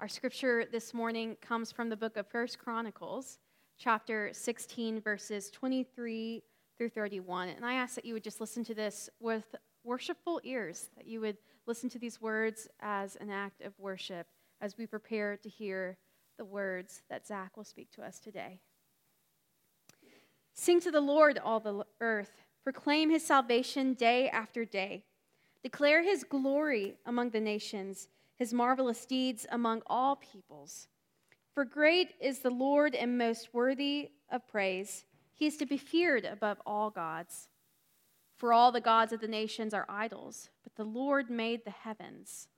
Our scripture this morning comes from the book of First Chronicles, chapter 16, verses 23 through 31. And I ask that you would just listen to this with worshipful ears, that you would listen to these words as an act of worship as we prepare to hear the words that Zach will speak to us today. Sing to the Lord, all the earth. Proclaim his salvation day after day. Declare his glory among the nations his marvelous deeds among all peoples. For great is the Lord and most worthy of praise. He is to be feared above all gods. For all the gods of the nations are idols, but the Lord made the heavens.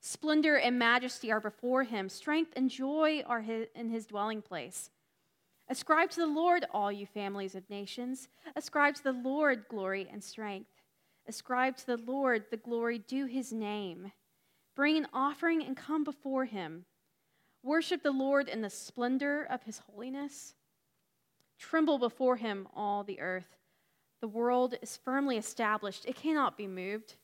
Splendor and majesty are before him, strength and joy are in his dwelling place. Ascribe to the Lord, all you families of nations. Ascribe to the Lord glory and strength. Ascribe to the Lord the glory due his name. Bring an offering and come before him. Worship the Lord in the splendor of his holiness. Tremble before him, all the earth. The world is firmly established, it cannot be moved.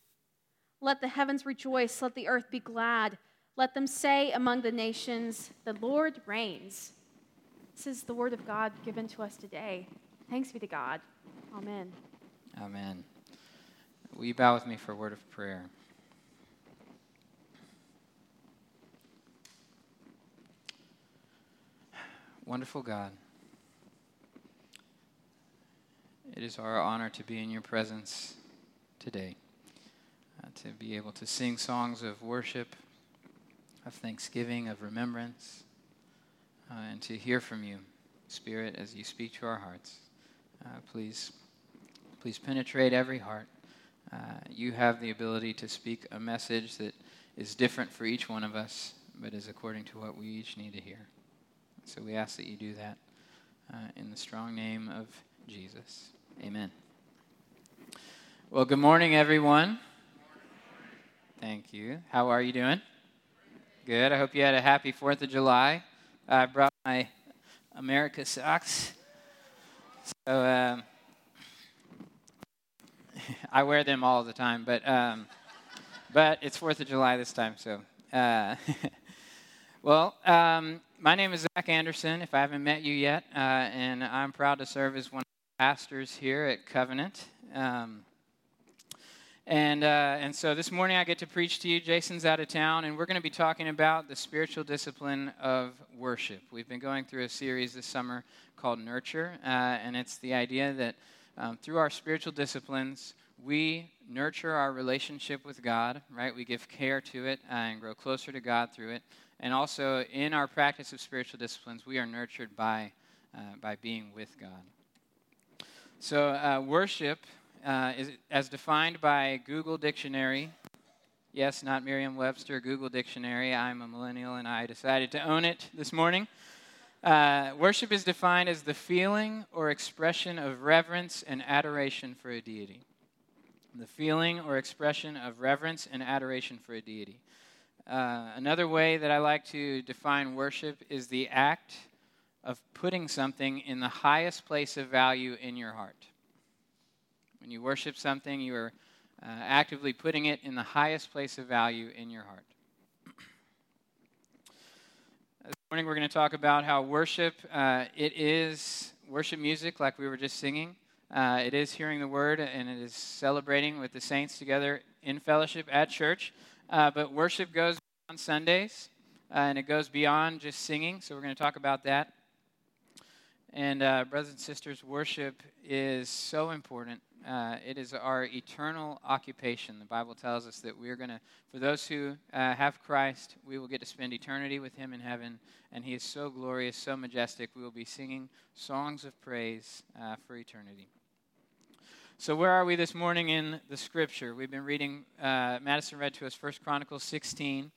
Let the heavens rejoice, let the earth be glad. Let them say among the nations, The Lord reigns. This is the word of God given to us today. Thanks be to God. Amen. Amen. Will you bow with me for a word of prayer? Wonderful God, it is our honor to be in your presence today, uh, to be able to sing songs of worship, of thanksgiving, of remembrance, uh, and to hear from you, Spirit, as you speak to our hearts. Uh, please, please penetrate every heart. Uh, you have the ability to speak a message that is different for each one of us, but is according to what we each need to hear. So we ask that you do that uh, in the strong name of Jesus. Amen. Well, good morning, everyone. Thank you. How are you doing? Good. I hope you had a happy 4th of July. I brought my America socks. So um, I wear them all the time, but, um, but it's 4th of July this time, so. Uh, well, um, my name is Zach Anderson, if I haven't met you yet, uh, and I'm proud to serve as one of the pastors here at Covenant. Um, and, uh, and so this morning I get to preach to you. Jason's out of town, and we're going to be talking about the spiritual discipline of worship. We've been going through a series this summer called Nurture, uh, and it's the idea that um, through our spiritual disciplines, we nurture our relationship with God, right? We give care to it uh, and grow closer to God through it. And also, in our practice of spiritual disciplines, we are nurtured by, uh, by being with God. So, uh, worship uh, is as defined by Google Dictionary. Yes, not Merriam Webster, Google Dictionary. I'm a millennial and I decided to own it this morning. Uh, worship is defined as the feeling or expression of reverence and adoration for a deity. The feeling or expression of reverence and adoration for a deity. Uh, another way that I like to define worship is the act of putting something in the highest place of value in your heart. When you worship something, you are uh, actively putting it in the highest place of value in your heart. This morning, we're going to talk about how worship uh, it is worship music, like we were just singing. Uh, it is hearing the word, and it is celebrating with the saints together in fellowship at church. Uh, but worship goes on Sundays, uh, and it goes beyond just singing. So we're going to talk about that. And uh, brothers and sisters, worship is so important. Uh, it is our eternal occupation. The Bible tells us that we're going to, for those who uh, have Christ, we will get to spend eternity with Him in heaven. And He is so glorious, so majestic. We will be singing songs of praise uh, for eternity. So, where are we this morning in the scripture? We've been reading, uh, Madison read to us First Chronicles 16.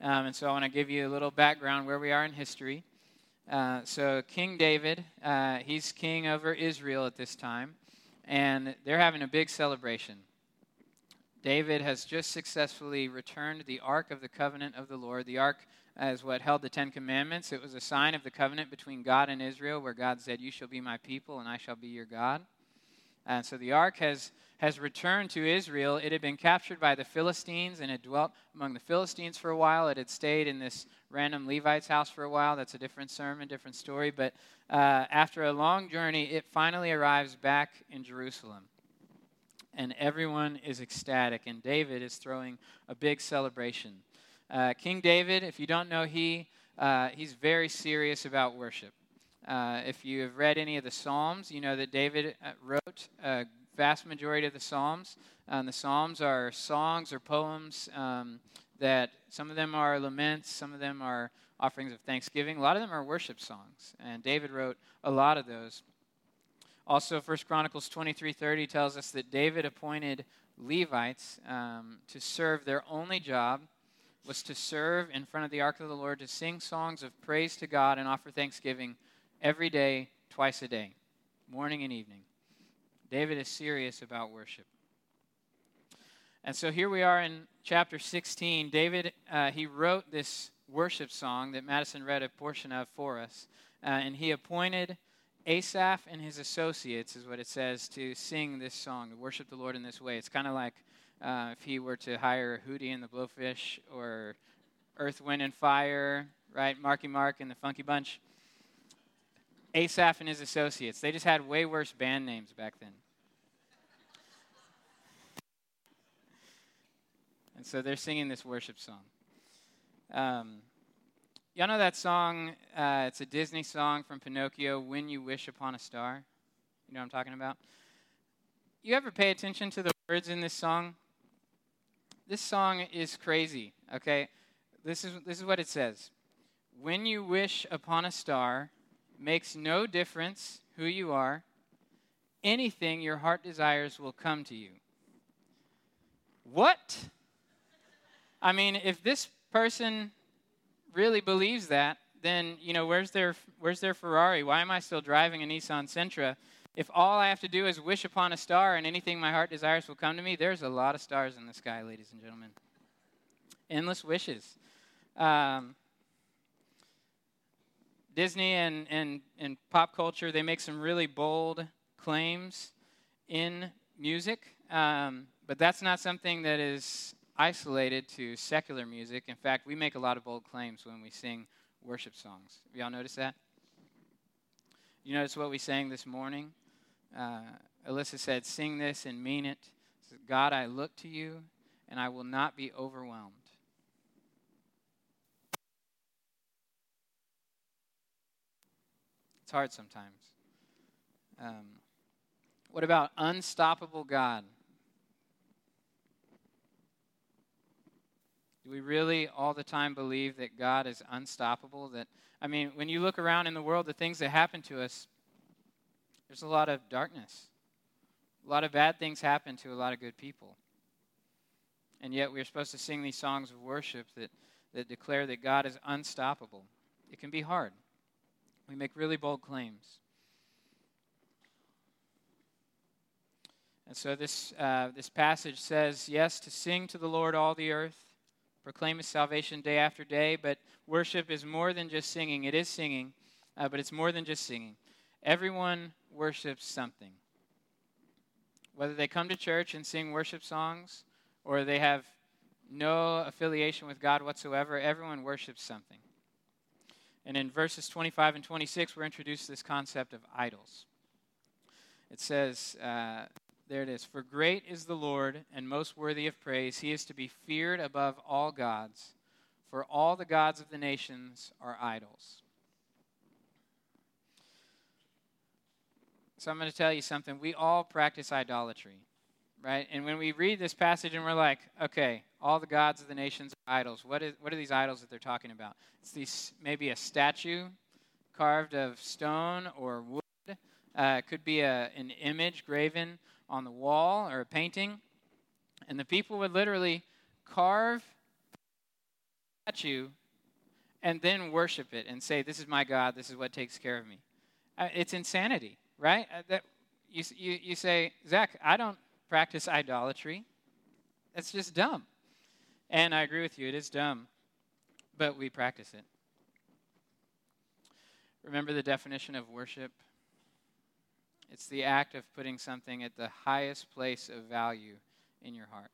Um, and so, I want to give you a little background where we are in history. Uh, so, King David, uh, he's king over Israel at this time, and they're having a big celebration. David has just successfully returned the Ark of the Covenant of the Lord. The Ark is what held the Ten Commandments. It was a sign of the covenant between God and Israel, where God said, You shall be my people, and I shall be your God. And so the ark has, has returned to Israel. It had been captured by the Philistines and had dwelt among the Philistines for a while. It had stayed in this random Levite's house for a while. That's a different sermon, different story. But uh, after a long journey, it finally arrives back in Jerusalem. And everyone is ecstatic, and David is throwing a big celebration. Uh, King David, if you don't know, he, uh, he's very serious about worship. Uh, if you have read any of the Psalms, you know that David uh, wrote a vast majority of the Psalms. Um, the Psalms are songs or poems um, that some of them are laments, some of them are offerings of thanksgiving. A lot of them are worship songs, and David wrote a lot of those. Also, 1 Chronicles 23:30 tells us that David appointed Levites um, to serve. Their only job was to serve in front of the ark of the Lord, to sing songs of praise to God and offer thanksgiving every day, twice a day, morning and evening. David is serious about worship. And so here we are in chapter 16. David, uh, he wrote this worship song that Madison read a portion of for us. Uh, and he appointed Asaph and his associates, is what it says, to sing this song, to worship the Lord in this way. It's kind of like uh, if he were to hire Hootie and the Blowfish or Earth, Wind, and Fire, right? Marky Mark and the Funky Bunch. Asaph and his associates. They just had way worse band names back then. And so they're singing this worship song. Um, y'all know that song? Uh, it's a Disney song from Pinocchio, When You Wish Upon a Star. You know what I'm talking about? You ever pay attention to the words in this song? This song is crazy, okay? This is, this is what it says When you wish upon a star, makes no difference who you are. Anything your heart desires will come to you. What? I mean, if this person really believes that, then you know where's their where's their Ferrari? Why am I still driving a Nissan Sentra? If all I have to do is wish upon a star and anything my heart desires will come to me, there's a lot of stars in the sky, ladies and gentlemen. Endless wishes. Um, Disney and, and, and pop culture, they make some really bold claims in music, um, but that's not something that is isolated to secular music. In fact, we make a lot of bold claims when we sing worship songs. Have y'all notice that? You notice what we sang this morning? Uh, Alyssa said, Sing this and mean it. God, I look to you and I will not be overwhelmed. It's hard sometimes. Um, what about unstoppable God? Do we really all the time believe that God is unstoppable? That I mean, when you look around in the world, the things that happen to us, there's a lot of darkness. A lot of bad things happen to a lot of good people. And yet we're supposed to sing these songs of worship that, that declare that God is unstoppable. It can be hard. We make really bold claims. And so this, uh, this passage says, yes, to sing to the Lord all the earth, proclaim his salvation day after day, but worship is more than just singing. It is singing, uh, but it's more than just singing. Everyone worships something. Whether they come to church and sing worship songs or they have no affiliation with God whatsoever, everyone worships something. And in verses 25 and 26, we're introduced to this concept of idols. It says, uh, there it is For great is the Lord and most worthy of praise. He is to be feared above all gods, for all the gods of the nations are idols. So I'm going to tell you something. We all practice idolatry right? And when we read this passage and we're like, okay, all the gods of the nations are idols. What, is, what are these idols that they're talking about? It's these maybe a statue carved of stone or wood. Uh, it could be a, an image graven on the wall or a painting. And the people would literally carve a statue and then worship it and say, This is my God, this is what takes care of me. Uh, it's insanity, right? Uh, that, you, you, you say, Zach, I don't practice idolatry. That's just dumb. And I agree with you, it is dumb, but we practice it. Remember the definition of worship? It's the act of putting something at the highest place of value in your heart.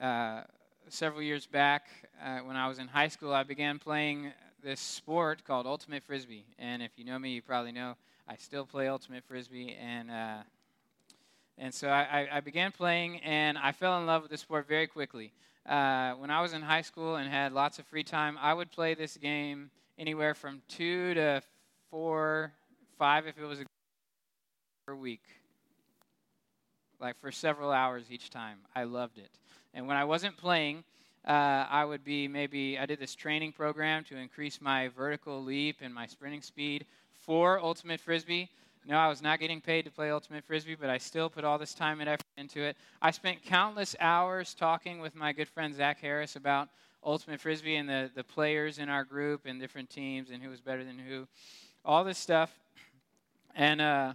Uh, several years back, uh, when I was in high school, I began playing this sport called Ultimate Frisbee. And if you know me, you probably know I still play Ultimate Frisbee. And, uh, and so I, I, began playing, and I fell in love with the sport very quickly. Uh, when I was in high school and had lots of free time, I would play this game anywhere from two to four, five if it was a week. Like for several hours each time. I loved it. And when I wasn't playing, uh, I would be maybe, I did this training program to increase my vertical leap and my sprinting speed for Ultimate Frisbee. No, I was not getting paid to play Ultimate Frisbee, but I still put all this time and effort into it. I spent countless hours talking with my good friend Zach Harris about Ultimate Frisbee and the, the players in our group and different teams and who was better than who, all this stuff. And, uh,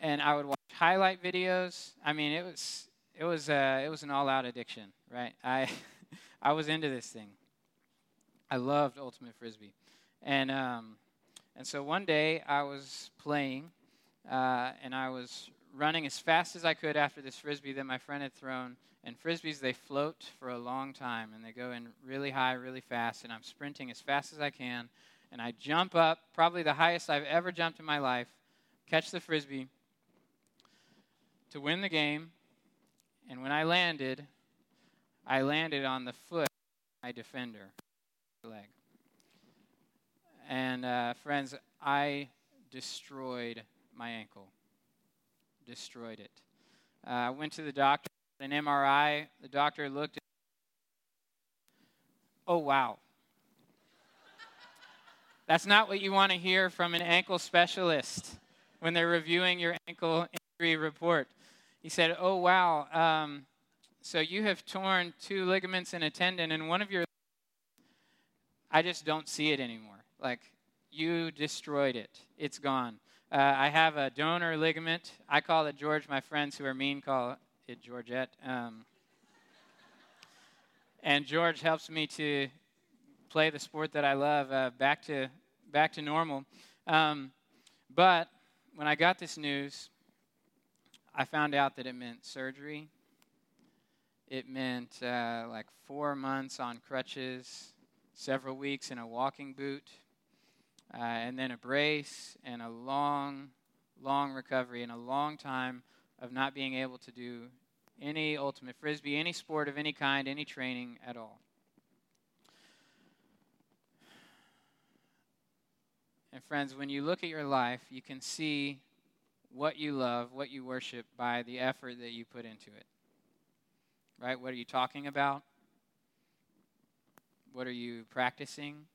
and I would watch highlight videos. I mean, it was, it was, uh, it was an all out addiction, right? I. I was into this thing. I loved Ultimate Frisbee. And, um, and so one day I was playing uh, and I was running as fast as I could after this Frisbee that my friend had thrown. And Frisbees, they float for a long time and they go in really high, really fast. And I'm sprinting as fast as I can. And I jump up, probably the highest I've ever jumped in my life, catch the Frisbee to win the game. And when I landed, I landed on the foot of my defender leg. And uh, friends, I destroyed my ankle. Destroyed it. Uh, I went to the doctor, an MRI. The doctor looked at Oh, wow. That's not what you want to hear from an ankle specialist when they're reviewing your ankle injury report. He said, Oh, wow. Um, so you have torn two ligaments and a tendon, and one of your, I just don't see it anymore. Like, you destroyed it. It's gone. Uh, I have a donor ligament. I call it George. My friends who are mean call it Georgette. Um, and George helps me to play the sport that I love uh, back to back to normal. Um, but when I got this news, I found out that it meant surgery it meant uh, like four months on crutches, several weeks in a walking boot, uh, and then a brace, and a long, long recovery, and a long time of not being able to do any ultimate frisbee, any sport of any kind, any training at all. And friends, when you look at your life, you can see what you love, what you worship by the effort that you put into it right? What are you talking about? What are you practicing?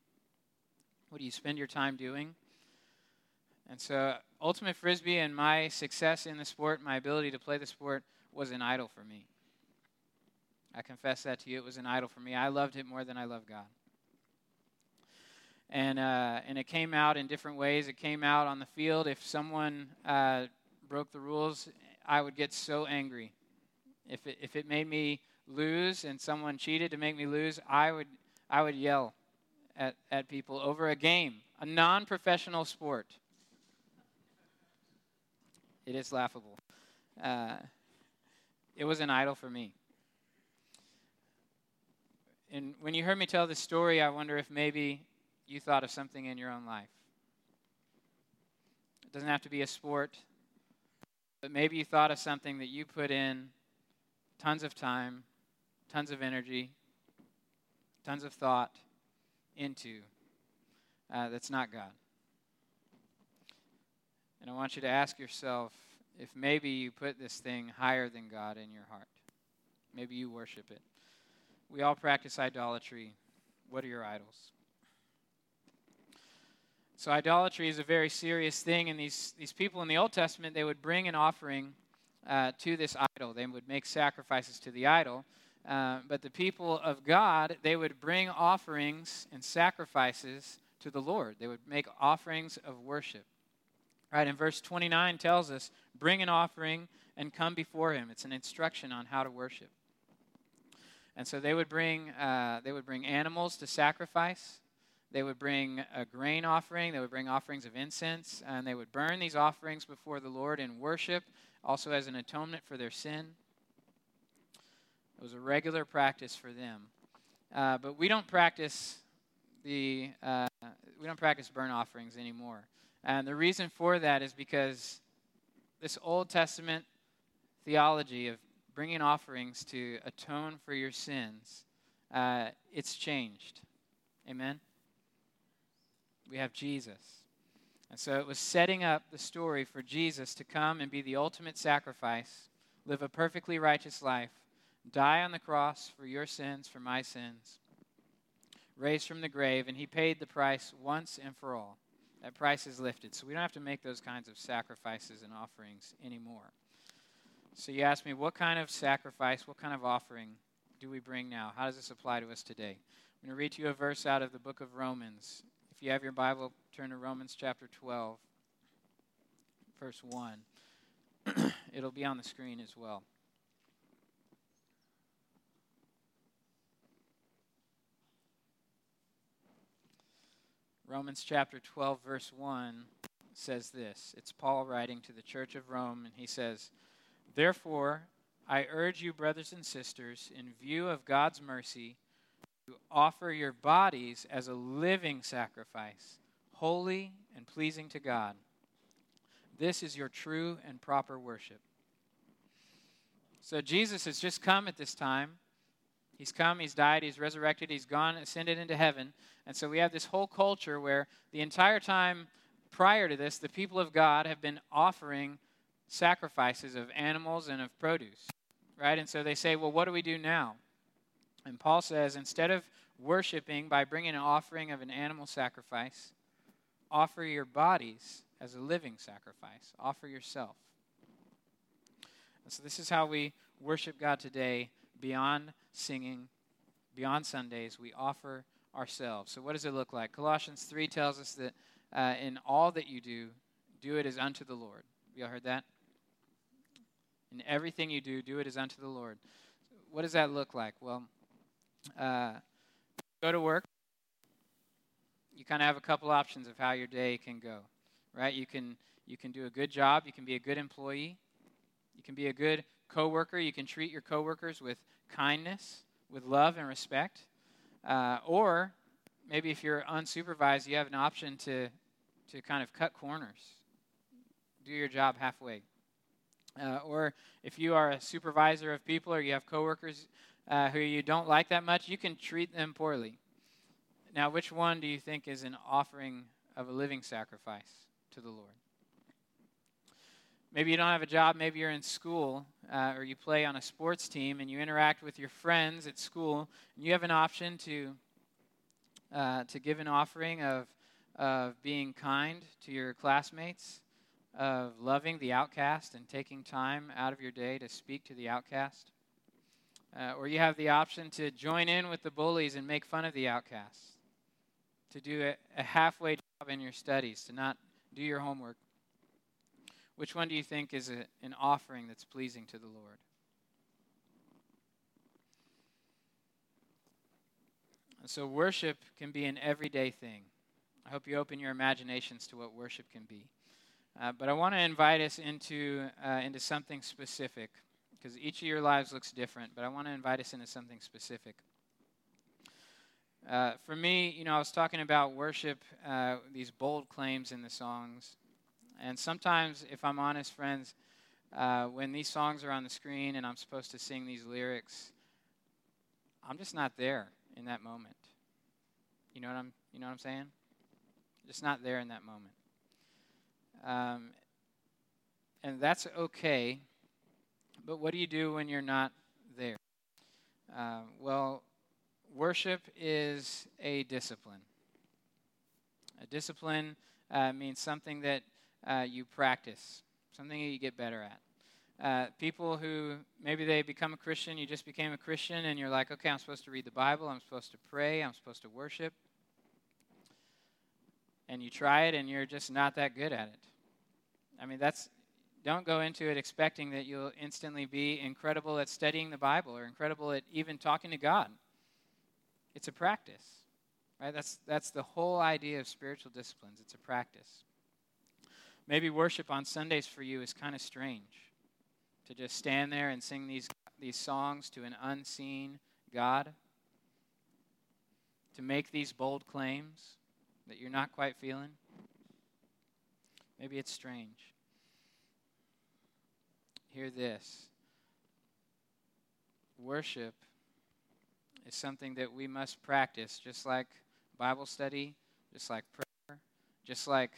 What do you spend your time doing? And so, Ultimate Frisbee and my success in the sport, my ability to play the sport, was an idol for me. I confess that to you. It was an idol for me. I loved it more than I love God. And, uh, and it came out in different ways. It came out on the field. If someone uh, broke the rules, I would get so angry if it, if it made me lose and someone cheated to make me lose, I would, I would yell at, at people over a game, a non professional sport. It is laughable. Uh, it was an idol for me. And when you heard me tell this story, I wonder if maybe you thought of something in your own life. It doesn't have to be a sport, but maybe you thought of something that you put in tons of time, tons of energy, tons of thought into uh, that's not God. And I want you to ask yourself if maybe you put this thing higher than God in your heart. Maybe you worship it. We all practice idolatry. What are your idols? So, idolatry is a very serious thing, and these, these people in the Old Testament, they would bring an offering uh, to this idol. They would make sacrifices to the idol. Uh, but the people of God, they would bring offerings and sacrifices to the Lord. They would make offerings of worship. Right, and verse 29 tells us, bring an offering and come before him. It's an instruction on how to worship. And so they would bring, uh, they would bring animals to sacrifice. They would bring a grain offering, they would bring offerings of incense, and they would burn these offerings before the Lord in worship, also as an atonement for their sin. It was a regular practice for them. Uh, but we don't practice the uh, we don't practice burnt offerings anymore. And the reason for that is because this Old Testament theology of bringing offerings to atone for your sins, uh, it's changed. Amen? We have Jesus. And so it was setting up the story for Jesus to come and be the ultimate sacrifice, live a perfectly righteous life, die on the cross for your sins, for my sins, raised from the grave, and he paid the price once and for all. That price is lifted. So we don't have to make those kinds of sacrifices and offerings anymore. So you ask me, what kind of sacrifice, what kind of offering do we bring now? How does this apply to us today? I'm going to read to you a verse out of the book of Romans. If you have your Bible, turn to Romans chapter 12, verse 1. It'll be on the screen as well. Romans chapter 12, verse 1 says this. It's Paul writing to the church of Rome, and he says, Therefore, I urge you, brothers and sisters, in view of God's mercy, to offer your bodies as a living sacrifice, holy and pleasing to God. This is your true and proper worship. So, Jesus has just come at this time He's come, he's died, he's resurrected, he's gone, ascended into heaven. And so we have this whole culture where the entire time prior to this, the people of God have been offering sacrifices of animals and of produce, right? And so they say, well, what do we do now? And Paul says, instead of worshiping by bringing an offering of an animal sacrifice, offer your bodies as a living sacrifice, offer yourself. And so this is how we worship God today beyond singing, beyond Sundays, we offer ourselves. So, what does it look like? Colossians 3 tells us that uh, in all that you do, do it as unto the Lord. You all heard that? In everything you do, do it as unto the Lord. What does that look like? Well, uh, go to work. You kind of have a couple options of how your day can go, right? You can you can do a good job. You can be a good employee. You can be a good coworker. You can treat your coworkers with kindness, with love and respect. Uh, or maybe if you're unsupervised, you have an option to, to kind of cut corners, do your job halfway. Uh, or if you are a supervisor of people or you have coworkers uh, who you don't like that much, you can treat them poorly. Now, which one do you think is an offering of a living sacrifice to the Lord? Maybe you don't have a job, maybe you're in school uh, or you play on a sports team and you interact with your friends at school, and you have an option to, uh, to give an offering of, of being kind to your classmates, of loving the outcast and taking time out of your day to speak to the outcast. Uh, or you have the option to join in with the bullies and make fun of the outcasts, to do a, a halfway job in your studies, to not do your homework. Which one do you think is a, an offering that's pleasing to the Lord? And so, worship can be an everyday thing. I hope you open your imaginations to what worship can be. Uh, but I want to invite us into, uh, into something specific because each of your lives looks different, but I want to invite us into something specific. Uh, for me, you know, I was talking about worship, uh, these bold claims in the songs. And sometimes, if I'm honest, friends, uh, when these songs are on the screen and I'm supposed to sing these lyrics, I'm just not there in that moment. You know what I'm, you know what I'm saying? Just not there in that moment. Um, and that's okay. But what do you do when you're not there? Uh, well, worship is a discipline. A discipline uh, means something that uh, you practice, something that you get better at. Uh, people who maybe they become a Christian, you just became a Christian, and you're like, okay, I'm supposed to read the Bible, I'm supposed to pray, I'm supposed to worship. And you try it, and you're just not that good at it. I mean, that's, don't go into it expecting that you'll instantly be incredible at studying the Bible or incredible at even talking to God. It's a practice. Right? That's, that's the whole idea of spiritual disciplines. It's a practice. Maybe worship on Sundays for you is kind of strange to just stand there and sing these, these songs to an unseen God, to make these bold claims that you're not quite feeling. Maybe it's strange. Hear this worship is something that we must practice, just like Bible study, just like prayer, just like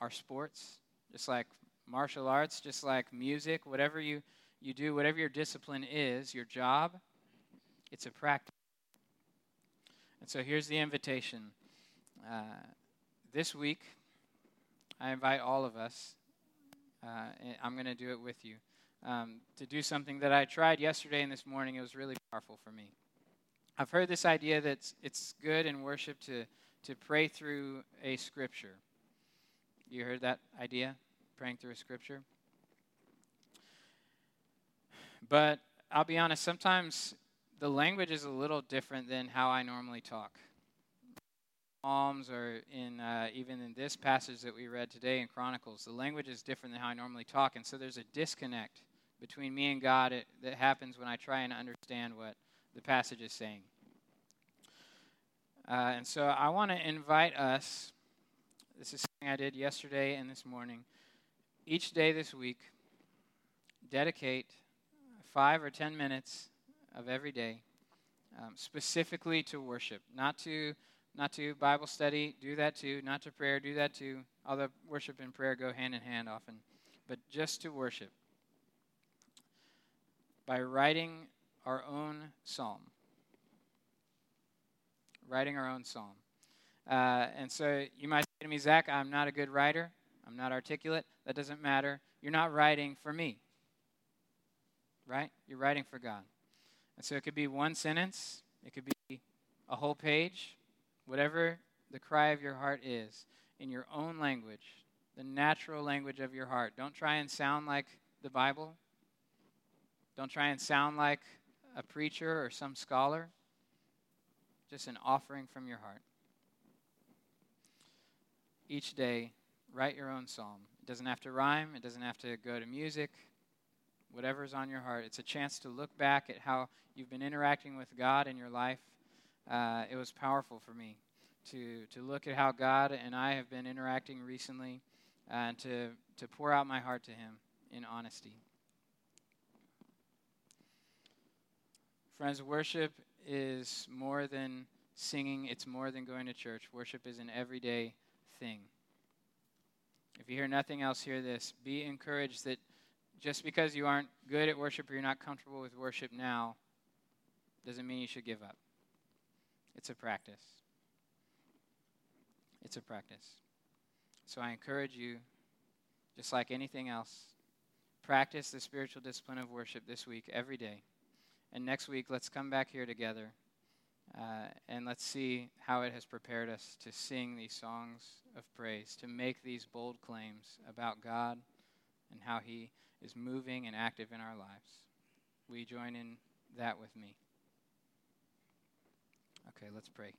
our sports, just like martial arts, just like music, whatever you, you do, whatever your discipline is, your job, it's a practice. And so here's the invitation. Uh, this week, I invite all of us, uh, I'm going to do it with you, um, to do something that I tried yesterday and this morning. It was really powerful for me. I've heard this idea that it's good in worship to, to pray through a scripture. You heard that idea? Praying through a scripture? But I'll be honest, sometimes the language is a little different than how I normally talk. Psalms or in uh, even in this passage that we read today in Chronicles, the language is different than how I normally talk, and so there's a disconnect between me and God that happens when I try and understand what the passage is saying. Uh, and so I want to invite us. This is something I did yesterday and this morning. Each day this week, dedicate five or ten minutes of every day um, specifically to worship, not to not to Bible study, do that too, not to prayer, do that too. Although worship and prayer go hand in hand often, but just to worship by writing our own psalm. Writing our own psalm. Uh, and so you might to me, Zach, I'm not a good writer. I'm not articulate. That doesn't matter. You're not writing for me, right? You're writing for God. And so it could be one sentence, it could be a whole page, whatever the cry of your heart is, in your own language, the natural language of your heart. Don't try and sound like the Bible. Don't try and sound like a preacher or some scholar. Just an offering from your heart. Each day, write your own psalm. It doesn't have to rhyme, it doesn't have to go to music. Whatever's on your heart. It's a chance to look back at how you've been interacting with God in your life. Uh, it was powerful for me to, to look at how God and I have been interacting recently uh, and to, to pour out my heart to Him in honesty. Friends, worship is more than singing, it's more than going to church. Worship is an everyday thing. If you hear nothing else, hear this. Be encouraged that just because you aren't good at worship or you're not comfortable with worship now, doesn't mean you should give up. It's a practice. It's a practice. So I encourage you, just like anything else, practice the spiritual discipline of worship this week, every day. And next week, let's come back here together uh, and let's see how it has prepared us to sing these songs of praise, to make these bold claims about God and how He is moving and active in our lives. We join in that with me? Okay, let's pray.